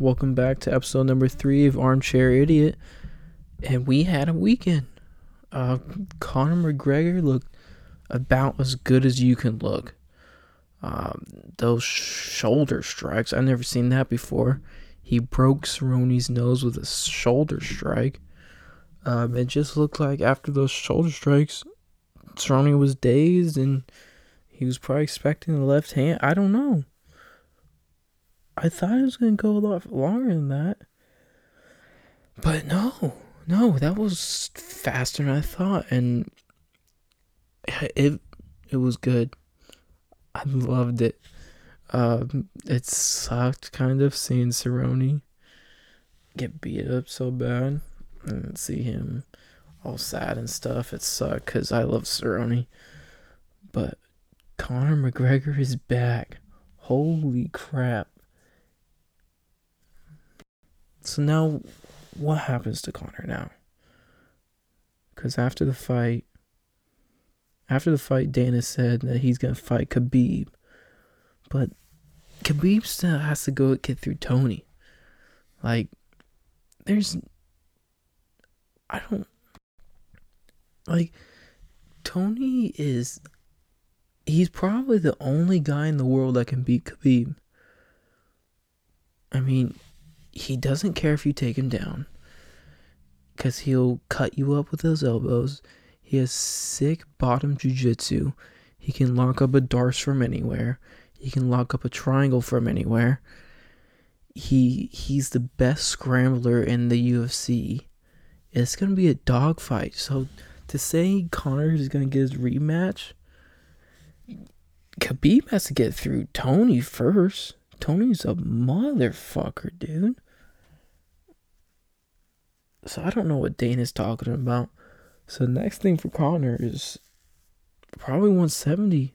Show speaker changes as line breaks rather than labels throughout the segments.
Welcome back to episode number three of Armchair Idiot. And we had a weekend. Uh, Conor McGregor looked about as good as you can look. Um, those shoulder strikes, I've never seen that before. He broke Cerrone's nose with a shoulder strike. Um, it just looked like after those shoulder strikes, Cerrone was dazed and he was probably expecting the left hand. I don't know. I thought it was going to go a lot longer than that. But no, no, that was faster than I thought. And it, it was good. I loved it. Um, it sucked kind of seeing Cerrone get beat up so bad and see him all sad and stuff. It sucked because I love Cerrone. But Conor McGregor is back. Holy crap. So now, what happens to Conor now? Because after the fight, after the fight, Dana said that he's gonna fight Khabib, but Khabib still has to go get through Tony. Like, there's, I don't like. Tony is, he's probably the only guy in the world that can beat Khabib. I mean, he doesn't care if you take him down because he'll cut you up with those elbows. He has sick bottom jujitsu. He can lock up a D'Arce from anywhere. He can lock up a triangle from anywhere. He he's the best scrambler in the UFC. It's gonna be a dogfight. So to say Conor is gonna get his rematch, Khabib has to get through Tony first. Tony's a motherfucker, dude. So I don't know what Dana's talking about. So next thing for Conor is probably 170.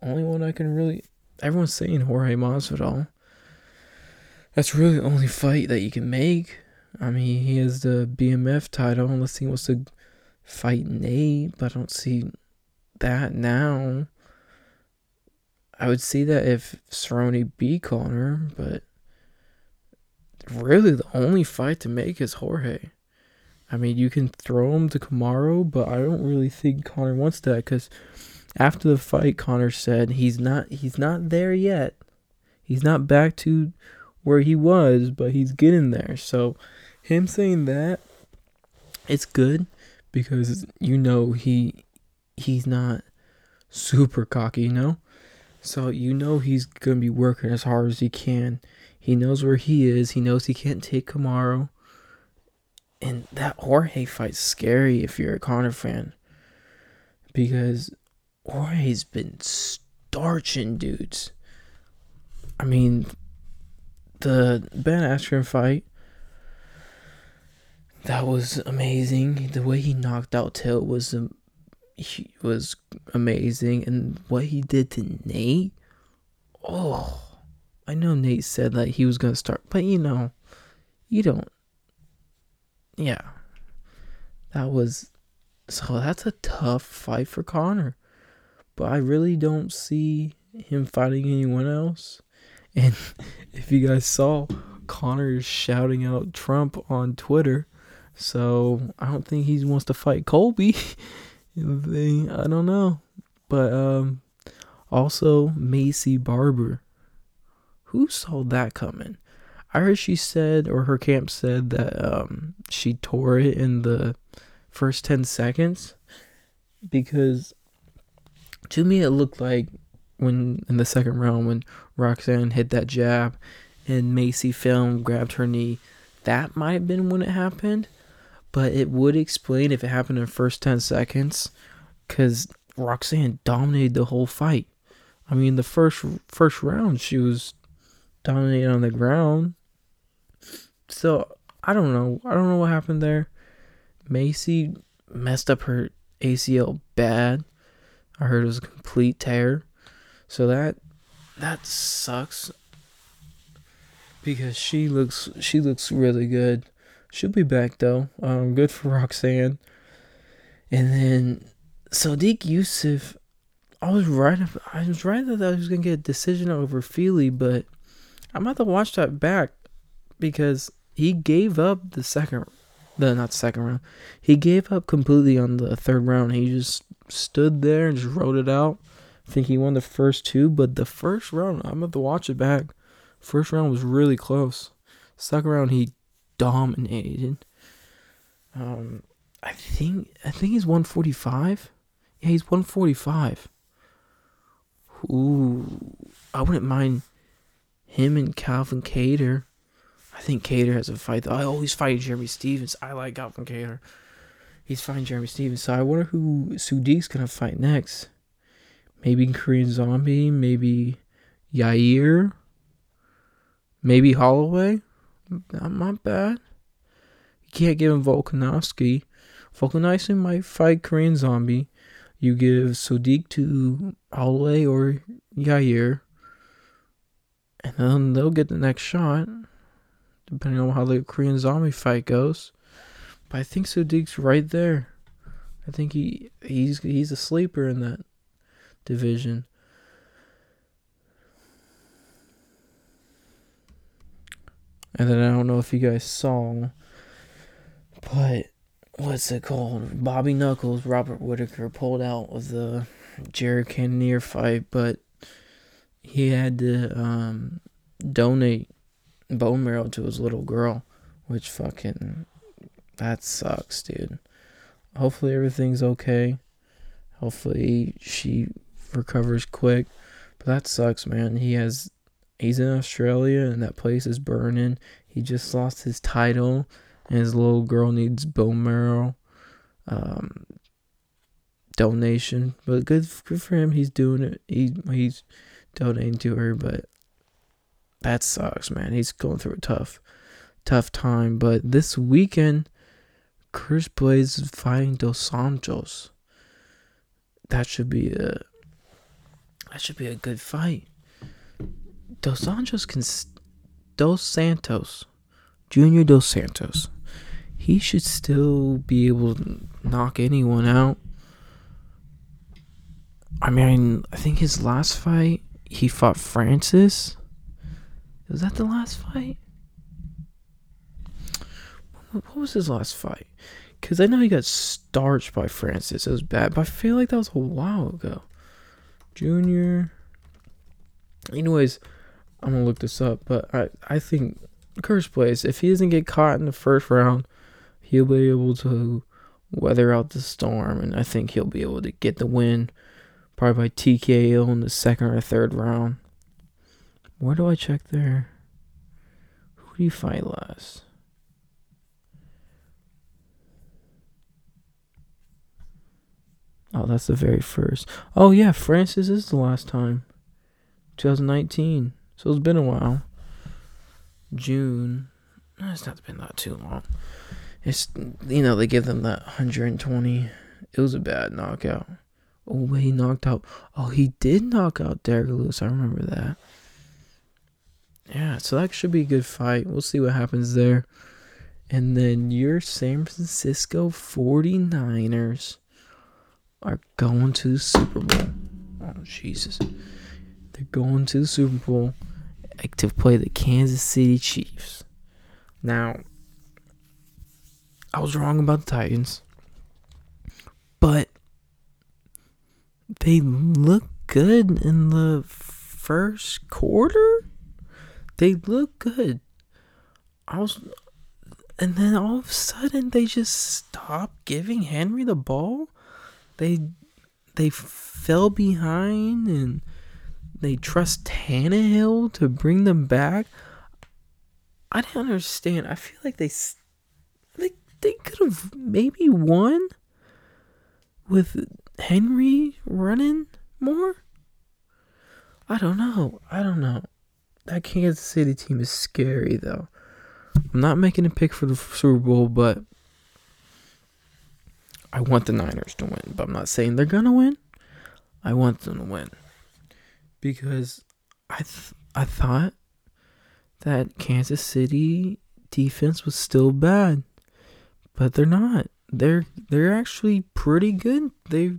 Only one I can really. Everyone's saying Jorge Masvidal. That's really the only fight that you can make. I mean, he has the BMF title unless he wants to fight Nate, but I don't see that now. I would see that if Cerrone beat Conor, but really the only fight to make is Jorge. I mean, you can throw him to Kamaru, but I don't really think Conor wants that because after the fight, Conor said he's not he's not there yet. He's not back to where he was, but he's getting there. So, him saying that, it's good because you know he he's not super cocky, you know. So you know he's gonna be working as hard as he can he knows where he is. He knows he can't take Kamaru. And that Jorge fight's scary if you're a Conor fan. Because Jorge's been starching dudes. I mean, the Ben Askren fight, that was amazing. The way he knocked out Till was um, was amazing, and what he did to Nate, oh, I know Nate said that he was going to start, but you know, you don't. Yeah. That was. So that's a tough fight for Conor, But I really don't see him fighting anyone else. And if you guys saw, Conor is shouting out Trump on Twitter. So I don't think he wants to fight Colby. I don't know. But um also Maycee Barber who saw that coming? I heard she said, or her camp said, that um, she tore it in the first 10 seconds because to me it looked like when in the second round when Roxanne hit that jab and Maycee Film grabbed her knee, that might have been when it happened, but it would explain if it happened in the first 10 seconds because Roxanne dominated the whole fight. I mean, the first first round she was dominate on the ground. So I don't know. I don't know what happened there. Maycee messed up her ACL bad. I heard it was a complete tear. So that that sucks. Because she looks she looks really good. She'll be back though. Um good for Roxanne. And then Sodiq Yusuff I was right I was right that I was gonna get a decision over Fili, but I'm about to watch that back. because he gave up the second, the not second round. He gave up completely on the third round. He just stood there and just wrote it out. I think he won the first two, but the first round, I'm going to watch it back. First round was really close. Second round, he dominated. Um, I think I think he's 145. Yeah, he's 145. Ooh, I wouldn't mind him and Calvin Kattar. I think Kattar has a fight. I always fight Jeremy Stephens. I like Calvin Kattar. He's fighting Jeremy Stephens. So I wonder who Sodiq's gonna fight next. Maybe Korean Zombie. Maybe Yair. Maybe Holloway. Not, not bad. You can't give him Volkanovski. Volkanovski might fight Korean Zombie. You give Sodiq to Holloway or Yair. And then they'll get the next shot. Depending on how the Korean Zombie fight goes. But I think Sodiq's right there. I think he he's he's a sleeper in that division. And then I don't know if you guys saw, but what's it called? Bobby Knuckles, Robert Whitaker pulled out of the Jared Cannonier fight, but he had to um, donate bone marrow to his little girl, which fucking that sucks, dude. Hopefully everything's okay. Hopefully she recovers quick. But that sucks, man. He has he's in Australia and that place is burning. He just lost his title and his little girl needs bone marrow um, donation. But good good for him. He's doing it. He he's donating to her, but that sucks, man. He's going through a tough tough time. But this weekend Curtis Blaydes is fighting Dos Santos. That should be a that should be a good fight. Dos Santos can Dos Santos, Junior Dos Santos. He should still be able to knock anyone out. I mean, I think his last fight, he fought Francis. Was that the last fight? What was his last fight? Because I know he got starched by Francis. It was bad, but I feel like that was a while ago. Junior. Anyways, I'm gonna look this up, but I I think Curtis Blaydes, if he doesn't get caught in the first round, he'll be able to weather out the storm, and I think he'll be able to get the win, probably by TKO in the second or third round. Where do I check there? Who do you fight last? Oh, that's the very first. Oh yeah, Francis is the last time. 2019. So it's been a while. June. It's not been that too long. It's you know they give them that 120. It was a bad knockout. Oh, he knocked out. Oh, he did knock out Derrick Lewis. I remember that. Yeah, so that should be a good fight. We'll see what happens there. And then your San Francisco 49ers are going to the Super Bowl. Oh, Jesus. They're going to the Super Bowl to play the Kansas City Chiefs. Now, I was wrong about the Titans, but they look good in the first quarter. They look good. I was, and then all of a sudden they just stopped giving Henry the ball. They they fell behind and they trust Tannehill to bring them back. I don't understand. I feel like they they they could have maybe won with Henry running more. I don't know. I don't know. That Kansas City team is scary though. I'm not making a pick for the Super Bowl, but I want the Niners to win, but I'm not saying they're gonna win. I want them to win because I th- I thought that Kansas City defense was still bad, but they're not. They're they're actually pretty good. They,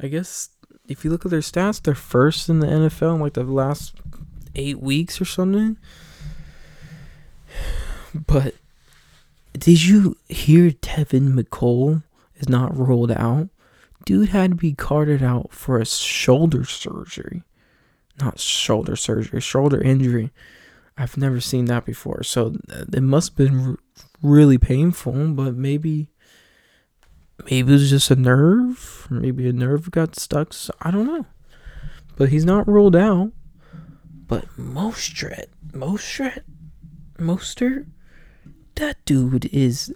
I guess, if you look at their stats, they're first in the NFL in like the last eight weeks or something. But did you hear Tevin Coleman is not ruled out? Dude had to be carted out for a shoulder surgery. Not shoulder surgery, shoulder injury. I've never seen that before. So it must have been really painful, but maybe maybe it was just a nerve. Maybe a nerve got stuck. So I don't know. But he's not ruled out. But Mostert, Mostert, Mostert, that dude is.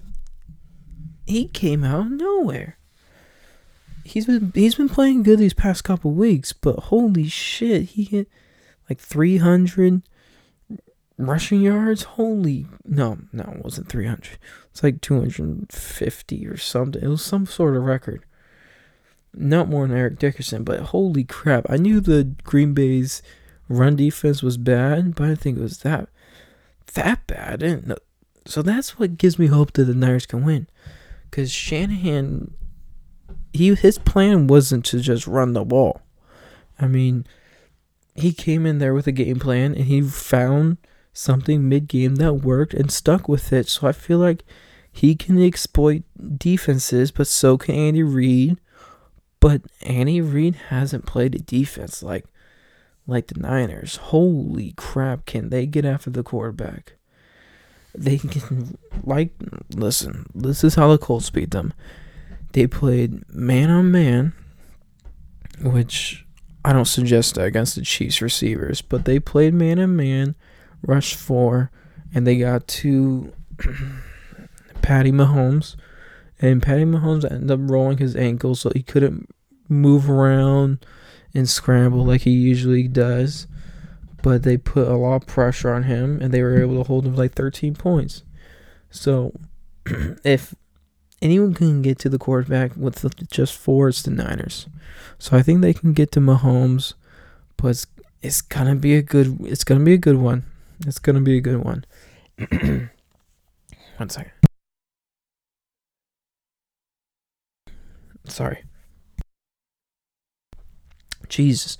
He came out of nowhere. He's been he's been playing good these past couple weeks, but holy shit, he hit like three hundred rushing yards. Holy no, no, it wasn't three hundred. It's like two hundred and fifty or something. It was some sort of record. Not more than Eric Dickerson, but holy crap! I knew the Green Bay's run defense was bad, but I didn't think it was that that bad. And uh, so that's what gives me hope that the Niners can win. Because Shanahan, he his plan wasn't to just run the ball. I mean, he came in there with a game plan and he found something mid game that worked and stuck with it. So I feel like he can exploit defenses, but so can Andy Reid. But Andy Reid hasn't played a defense like like the Niners. Holy crap, can they get after the quarterback? They can like listen, this is how the Colts beat them. They played man on man, which I don't suggest against the Chiefs receivers, but they played man on man, rush four, and they got two Patty Mahomes. And Patty Mahomes ended up rolling his ankle, so he couldn't move around and scramble like he usually does. But they put a lot of pressure on him and they were able to hold him like 13 points. So if anyone can get to the quarterback with just four, it's the Niners. So I think they can get to Mahomes, but it's, it's gonna be a good it's gonna be a good one. It's gonna be a good one. one second. Sorry. Jesus.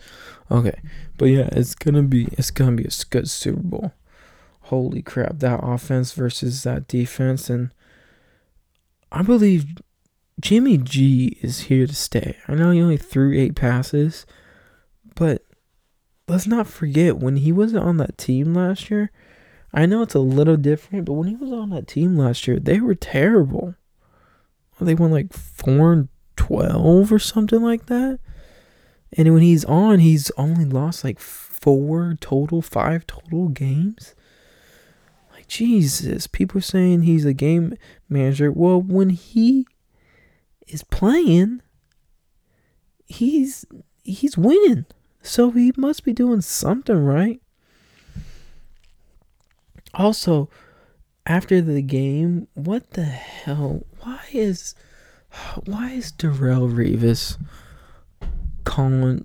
Okay. But yeah, it's gonna be it's gonna be a good Super Bowl. Holy crap, that offense versus that defense and I believe Jimmy G is here to stay. I know he only threw eight passes, but let's not forget when he wasn't on that team last year. I know it's a little different, but when he was on that team last year, they were terrible. They won like four and twelve or something like that. And when he's on, he's only lost like four total, five total games. Like, Jesus, people are saying he's a game manager. Well, when he is playing, he's he's winning. So he must be doing something right. Also, after the game, what the hell? Why is why is Darrelle Revis calling,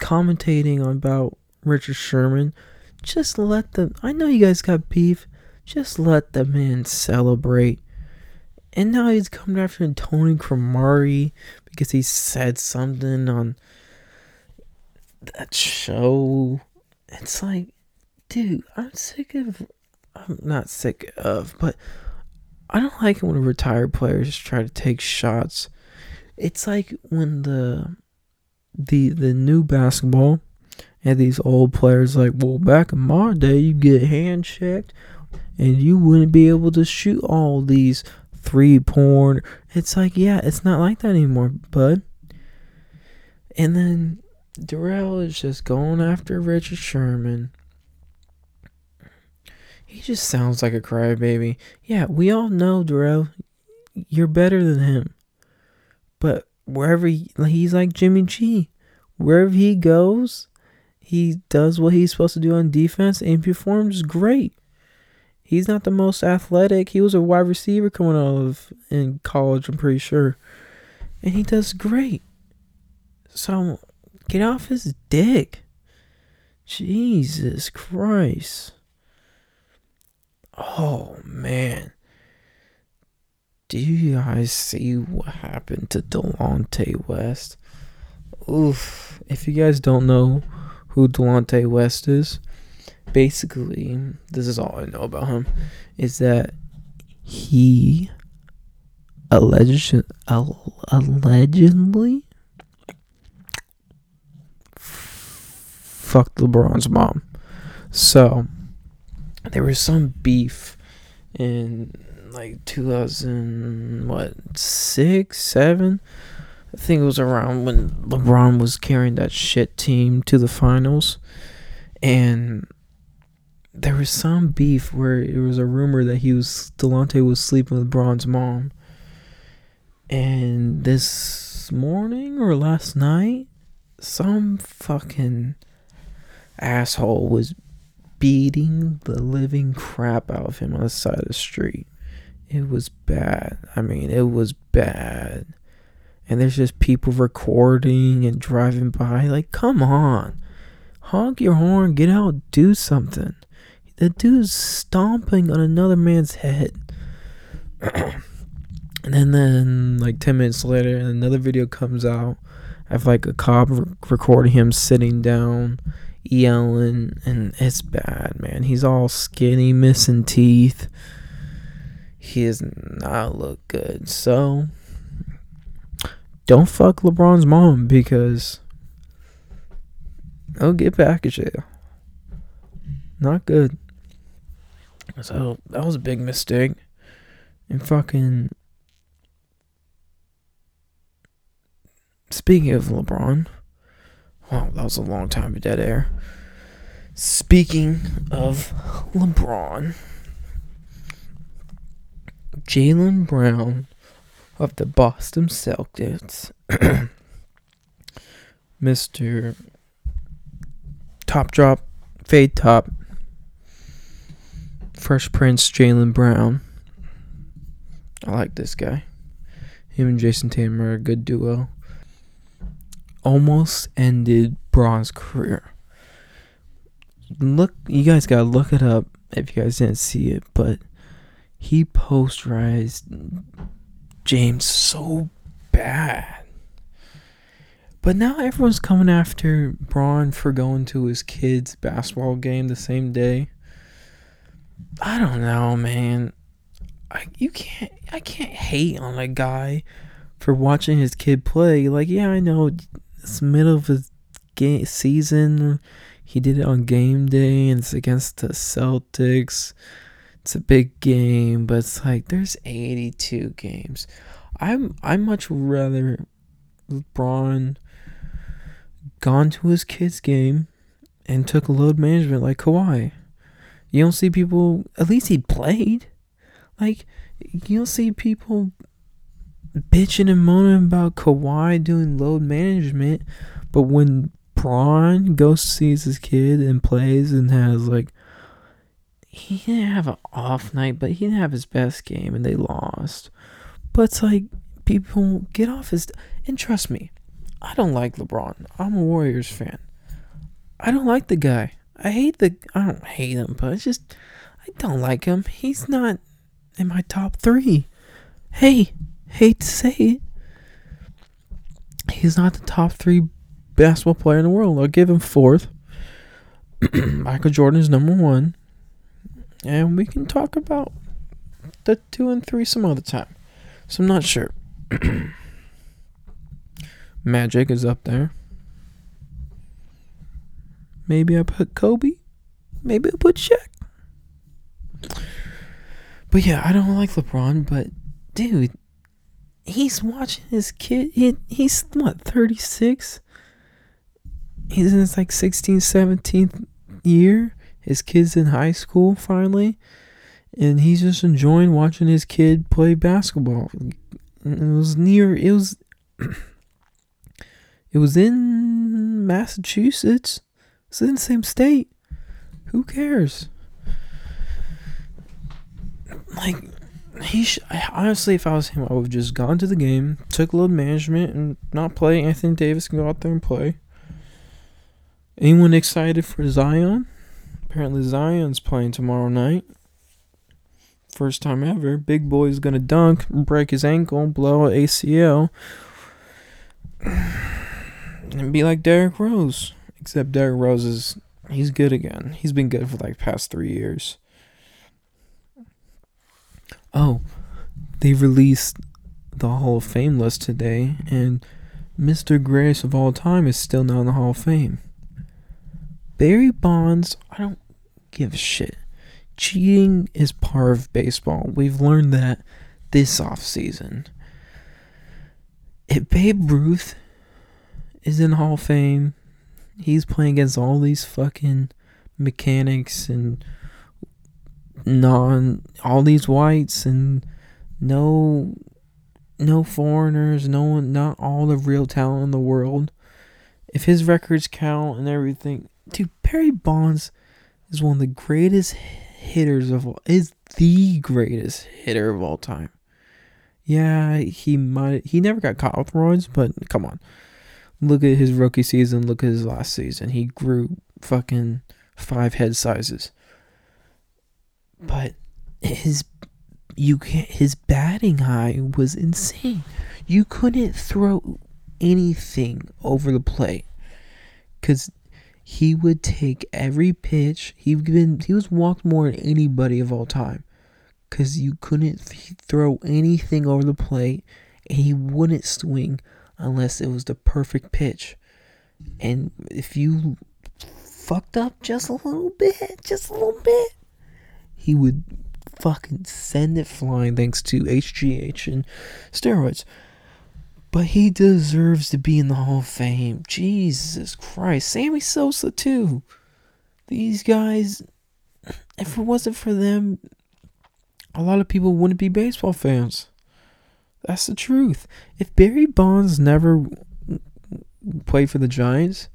commentating about Richard Sherman. Just let them. I know you guys got beef. Just let the man celebrate. And now he's coming after Tony Cromartie because he said something on that show. It's like, dude, I'm sick of. I'm not sick of, but I don't like it when retired players try to take shots. It's like when the the the new basketball and these old players like, well, back in my day, you get hand checked, and you wouldn't be able to shoot all these three porn. It's like, yeah, it's not like that anymore, bud. And then Darrelle is just going after Richard Sherman. He just sounds like a crybaby. Yeah, we all know Darrelle. You're better than him. But wherever he, he's like Jimmy G. Wherever he goes, he does what he's supposed to do on defense and performs great. He's not the most athletic. He was a wide receiver coming out of in college, I'm pretty sure. And he does great. So get off his dick. Jesus Christ. Oh man. Do you guys see what happened to Delonte West? Oof. If you guys don't know who Delonte West is, basically, this is all I know about him, is that he alleged, allegedly fucked LeBron's mom. So there was some beef in like 2000 what six seven? I think it was around when lebron was carrying that shit team to the finals. And there was some beef where it was a rumor that he was delonte was sleeping with lebron's mom. And this morning or last night some fucking asshole was beating the living crap out of him on the side of the street it was bad. I mean, it was bad. And there's just people recording and driving by. Like, come on. Honk your horn, get out, do something. The dude's stomping on another man's head. and then, then, like 10 minutes later, another video comes out of like a cop recording him sitting down, yelling. And it's bad, man. He's all skinny, missing teeth he does not look good. So don't fuck LeBron's mom because he'll get back at jail. Not good. So that was a big mistake. And fucking speaking of LeBron, wow, that was a long time of dead air. Speaking of LeBron. Jaylen Brown of the Boston Celtics, Mr. Top Drop, Fade Top, Fresh Prince Jaylen Brown. I like this guy. Him and Jayson Tatum are a good duo. Almost ended Bron's career. Look, you guys gotta look it up if you guys didn't see it, but he posterized James so bad. But now everyone's coming after Braun for going to his kid's basketball game the same day. I don't know, man. I you can't I can't hate on a guy for watching his kid play. Like, yeah, I know it's middle of his game season. He did it on game day and it's against the Celtics it's a big game, but it's like there's 82 games. I'm I much rather LeBron gone to his kid's game and took load management like Kawhi. You don't see people at least he played. Like you don't see people bitching and moaning about Kawhi doing load management, but when Bron goes sees his kid and plays and has like he didn't have an off night, but he didn't have his best game and they lost. But it's like people get off his and trust me, I don't like LeBron. I'm a Warriors fan. I don't like the guy. I hate the I don't hate him, but it's just I don't like him. He's not in my top three. Hey, hate to say it. He's not the top three basketball player in the world. I'll give him fourth. Michael Jordan is number one and we can talk about the two and three some other time. So I'm not sure. Magic is up there. Maybe I put Kobe. Maybe I put Shaq. But yeah, I don't like LeBron, but dude, he's watching his kid. He, he's what, 36? He's in his like 16th, 17th year his kid's in high school finally, and he's just enjoying watching his kid play basketball. It was near. It was. it was in Massachusetts. It's in the same state. Who cares? Like he sh- honestly, if I was him, I would have just gone to the game, took a load management, and not play. Anthony Davis can go out there and play. Anyone excited for Zion? Apparently Zion's playing tomorrow night. First time ever. Big boy's gonna dunk, break his ankle, blow an ACL. And be like Derrick Rose. Except Derrick Rose is He's good again. He's been good for like past three years. Oh, they released the Hall of Fame list today, and Mr. Greatest of all time is still not in the Hall of Fame. Barry Bonds, I don't give a shit. Cheating is part of baseball. We've learned that this offseason. If Babe Ruth is in Hall of Fame, he's playing against all these fucking mechanics and non all these whites and no no foreigners, no one not all the real talent in the world. If his records count and everything, dude, Barry Bonds is one of the greatest hitters of all is the greatest hitter of all time. Yeah, he might he never got caught with roids, but come on. Look at his rookie season, look at his last season. He grew fucking five head sizes. But his you can't his batting high was insane. You couldn't throw anything over the plate cuz he would take every pitch. He been he was walked more than anybody of all time cuz you couldn't throw anything over the plate and he wouldn't swing unless it was the perfect pitch. And if you fucked up just a little bit, just a little bit, he would fucking send it flying thanks to HGH and steroids. But he deserves to be in the Hall of Fame. Jesus Christ. Sammy Sosa, too. These guys, if it wasn't for them, a lot of people wouldn't be baseball fans. That's the truth. If Barry Bonds never played for the Giants,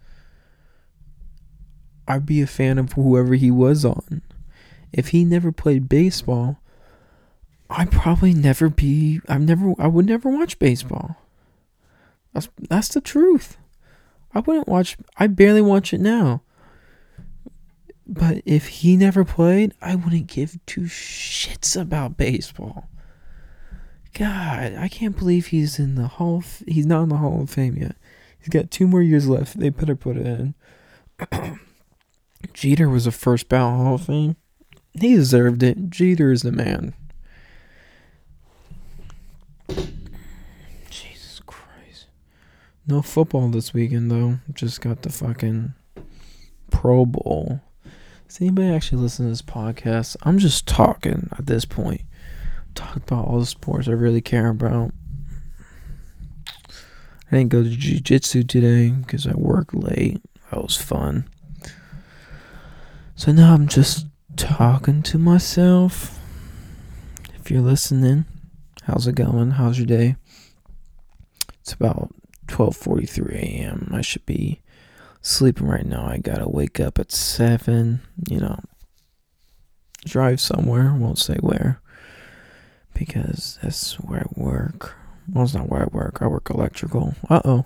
I'd be a fan of whoever he was on if he never played baseball, I'd probably never be I've never I would never watch baseball. That's that's the truth. I wouldn't watch I barely watch it now. But if he never played, I wouldn't give two shits about baseball. God, I can't believe he's in the Hall of, he's not in the Hall of Fame yet. He's got two more years left. They better put it in. Jeter was a first ballot Hall of Fame. He deserved it. Jeter is the man. Jesus Christ. No football this weekend, though. Just got the fucking Pro Bowl. Does anybody actually listen to this podcast? I'm just talking at this point. Talk about all the sports I really care about. I didn't go to jiu jitsu today because I work late. That was fun. So now I'm just talking to myself. If you're listening, how's it going? How's your day? It's about 12:43 a.m. I should be sleeping right now. I got to wake up at 7, you know. Drive somewhere, won't say where. Because that's where I work. Well, it's not where I work. I work electrical. Uh-oh.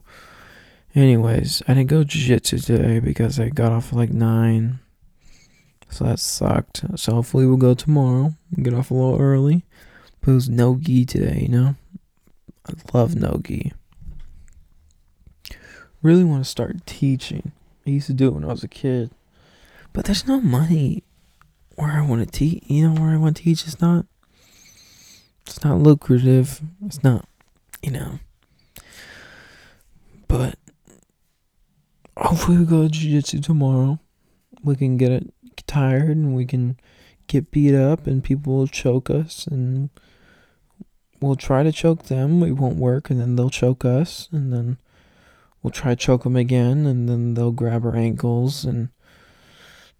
Anyways, I didn't go jiu-jitsu today because I got off at like 9 so that sucked. So hopefully we'll go tomorrow. Get off a little early. But it was no gi today, you know? I love no gi. Really want to start teaching. I used to do it when I was a kid. But there's no money where I want to teach. You know where I want to teach? It's not. It's not lucrative. It's not, you know. But hopefully we go to jiu-jitsu tomorrow. We can get it tired and we can get beat up and people will choke us and we'll try to choke them. It won't work and then they'll choke us and then we'll try to choke them again and then they'll grab our ankles and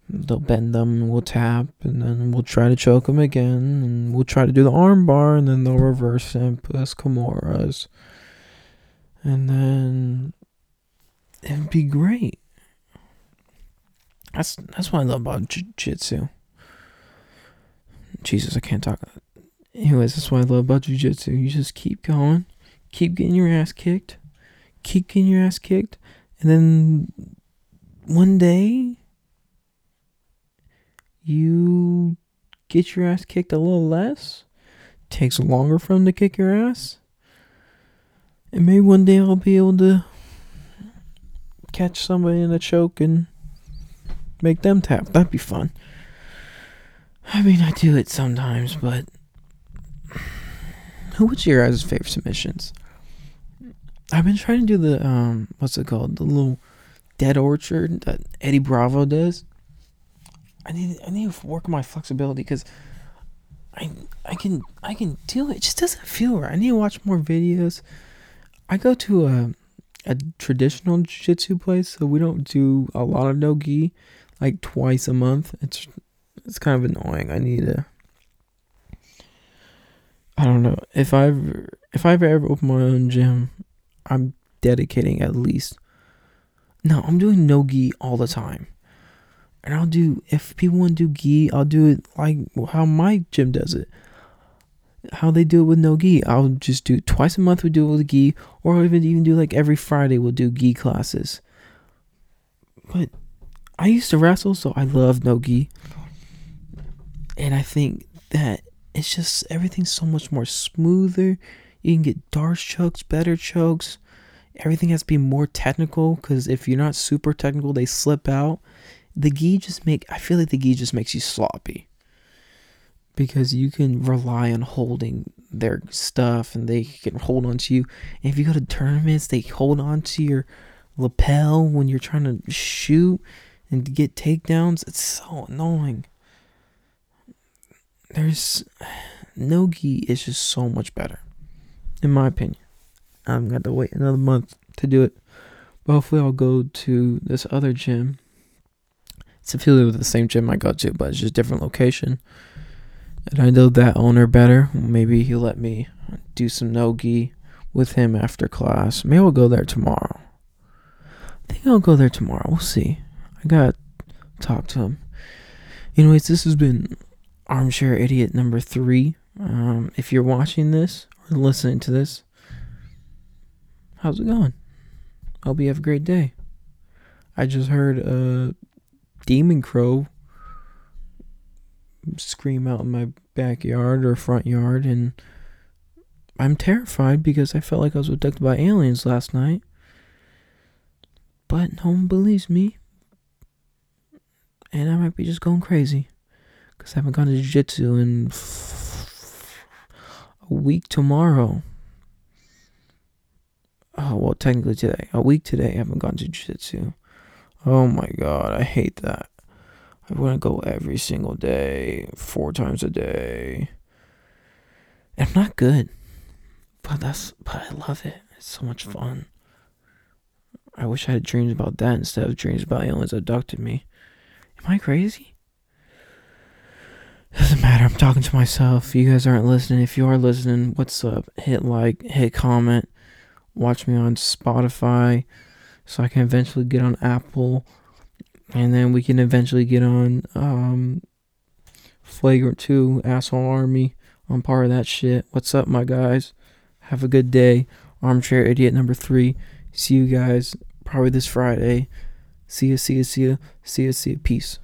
they'll bend them and we'll tap and then we'll try to choke them again and we'll try to do the arm bar and then they'll reverse and put us kimuras and then it'd be great that's that's what I love about jiu-jitsu. Jesus, I can't talk. Anyways, that's what I love about jiu-jitsu. You just keep going, keep getting your ass kicked, keep getting your ass kicked, and then one day you get your ass kicked a little less. Takes longer for him to kick your ass. And maybe one day I'll be able to catch somebody in a choke and make them tap. That'd be fun. I mean, I do it sometimes, but who was your guys' favorite submissions? I've been trying to do the um, what's it called? The little dead orchard that Eddie Bravo does. I need I need to work on my flexibility because I I can I can do it. It just doesn't feel right. I need to watch more videos. I go to a a traditional jiu-jitsu place, so we don't do a lot of no gi, like twice a month. It's it's kind of annoying. I need to. I don't know if I've if I've ever opened my own gym, I'm dedicating at least. No, I'm doing no gi all the time, and I'll do if people want to do gi, I'll do it like how my gym does it. How they do it with no gi, I'll just do twice a month. We do it with gi, or even even do like every Friday we'll do gi classes. But I used to wrestle, so I love no gi and I think that it's just everything's so much more smoother. You can get Darce chokes, better chokes. Everything has to be more technical because if you're not super technical, they slip out. The gi just make I feel like the gi just makes you sloppy because you can rely on holding their stuff and they can hold on to you. And if you go to tournaments, they hold on to your lapel when you're trying to shoot and to get takedowns. It's so annoying there's no gi is just so much better, in my opinion. I'm gonna have to wait another month to do it, but hopefully I'll go to this other gym. It's affiliated with the same gym I go to, but it's just different location. And I know that owner better. Maybe he'll let me do some no gi with him after class. Maybe we'll go there tomorrow. I think I'll go there tomorrow. We'll see. I gotta talk to him. Anyways, this has been armchair idiot number three. Um, if you're watching this or listening to this, how's it going? Hope you have a great day. I just heard a demon crow scream out in my backyard or front yard, and I'm terrified because I felt like I was abducted by aliens last night. But no one believes me, and I might be just going crazy because I haven't gone to jiu jitsu in a week tomorrow. Oh, well, technically today. A week today, I haven't gone to jiu jitsu. Oh my god, I hate that. I want to go every single day, four times a day. I'm not good, but that's but I love it. It's so much fun. I wish I had dreams about that instead of dreams about aliens abducted me. Am I crazy? Doesn't matter. I'm talking to myself. You guys aren't listening. If you are listening, what's up? Hit like, hit comment. Watch me on Spotify so I can eventually get on Apple. And then we can eventually get on um, Flagrant 2, Asshole Army. I'm part of that shit. What's up, my guys? Have a good day. Armchair Idiot number three. See you guys probably this Friday. See ya, see ya, see ya, see ya, see ya. Peace.